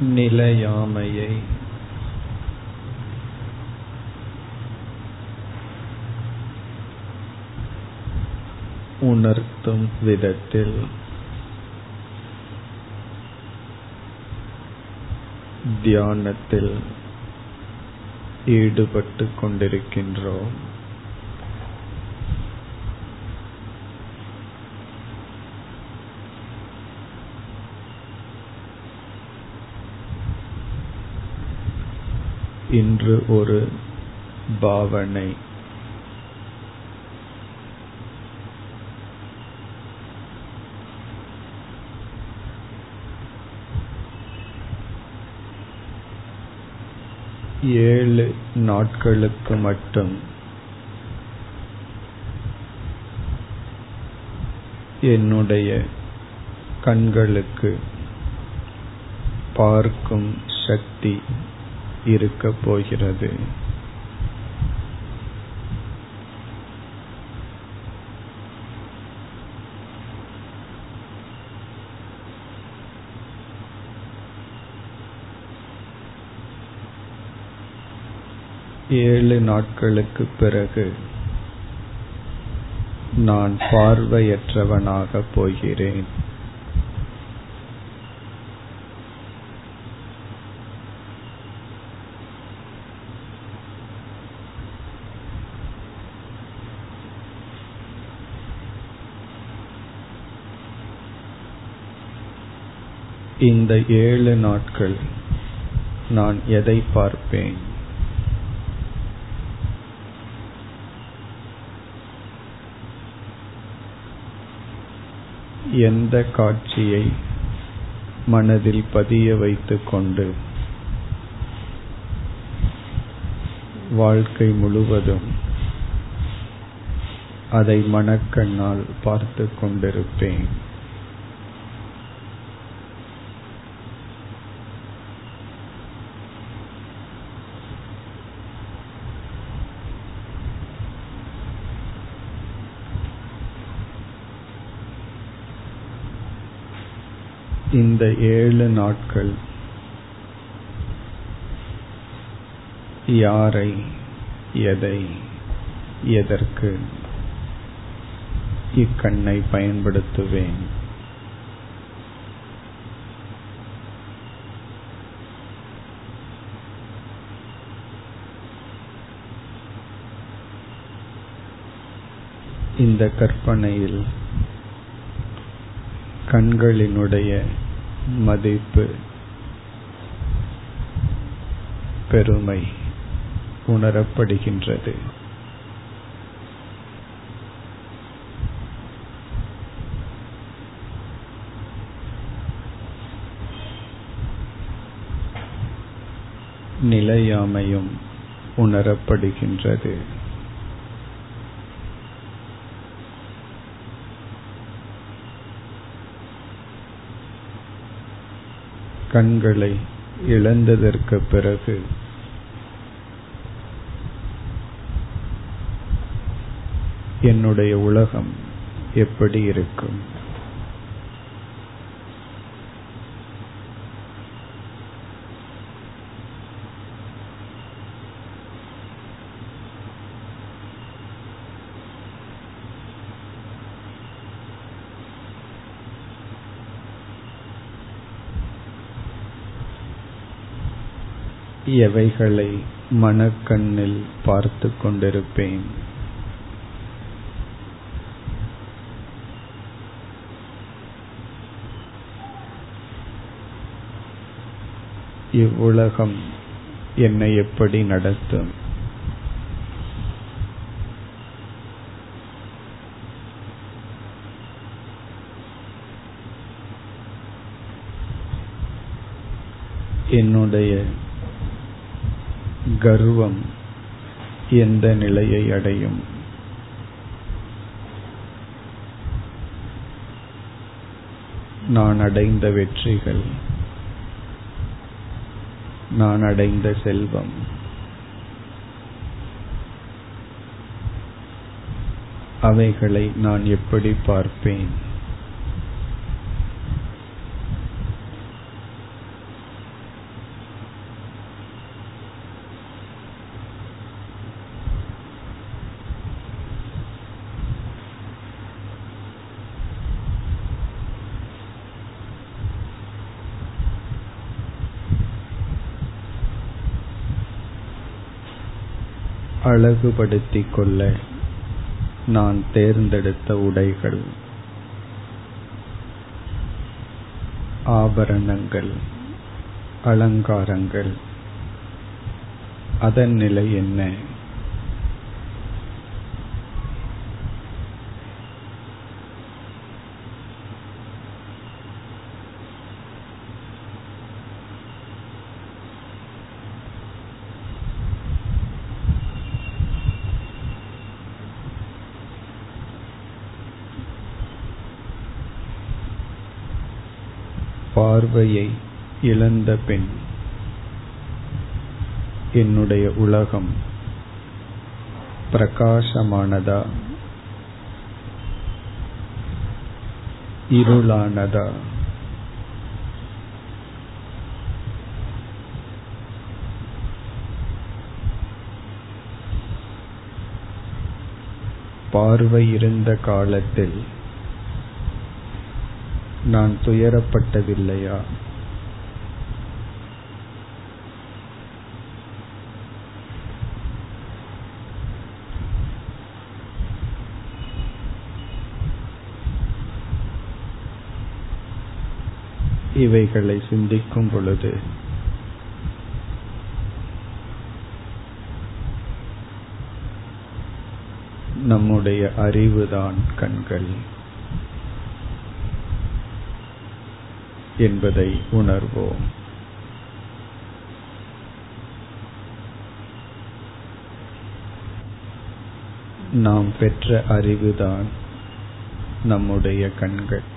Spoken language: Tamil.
நிலையாமையை. உணர்த்தும் விதத்தில் தியானத்தில் ஈடுபட்டு கொண்டிருக்கின்றோம். இன்று ஒரு பாவனை. ஏழு நாட்களுக்கு மட்டும் என்னுடைய கண்களுக்கு பார்க்கும் சக்தி இருக்கப் போகிறது. ஏழு நாட்களுக்கு பிறகு நான் பார்வையற்றவனாக போகிறேன். இந்த ஏழு நாட்கள் நான் எதை பார்ப்பேன்? எந்த காட்சியை மனதில் பதிய வைத்துக் கொண்டு? வாழ்க்கை முழுவதும் அதை மனக்கண்ணால் பார்த்து கொண்டிருப்பேன். இந்த ஏழு நாட்கள் யாரை எதை எதற்கு இக்கண்ணை பயன்படுத்துவேன்? இந்த கற்பனையில் கண்களினுடைய மதிப்பு பெருமை உணரப்படுகின்றது. நிலையாமையும் உணரப்படுகின்றது. கண்களை இழந்ததற்கு பிறகு என்னுடைய உலகம் எப்படி இருக்கும்? எவைகளை மனக்கண்ணில் பார்த்து கொண்டிருப்பேன்? இவ்வுலகம் என்னை எப்படி நடத்தும்? என்னுடைய கர்வம் எந்த நிலையை அடையும். நான் அடைந்த வெற்றிகள் நான் அடைந்த செல்வம் அவைகளை நான் எப்படி பார்ப்பேன்? அழகுபடுத்திக் கொள்ள நான் தேர்ந்தெடுத்த உடைகள். ஆபரணங்கள் அலங்காரங்கள். அதன் நிலை என்ன? பார்வையை இழந்த பெண் என்னுடைய உலகம் பிரகாசமானதா? இருளானதா? பார்வை இருந்த காலத்தில் நான் துயரப்பட்டதில்லையா? இவைகளை சிந்திக்கும் பொழுது நம்முடைய அறிவுதான் கண்கள். என்பதை உணர்வோம். நாம் பெற்ற அறிவுதான் நம்முடைய கண்கள்.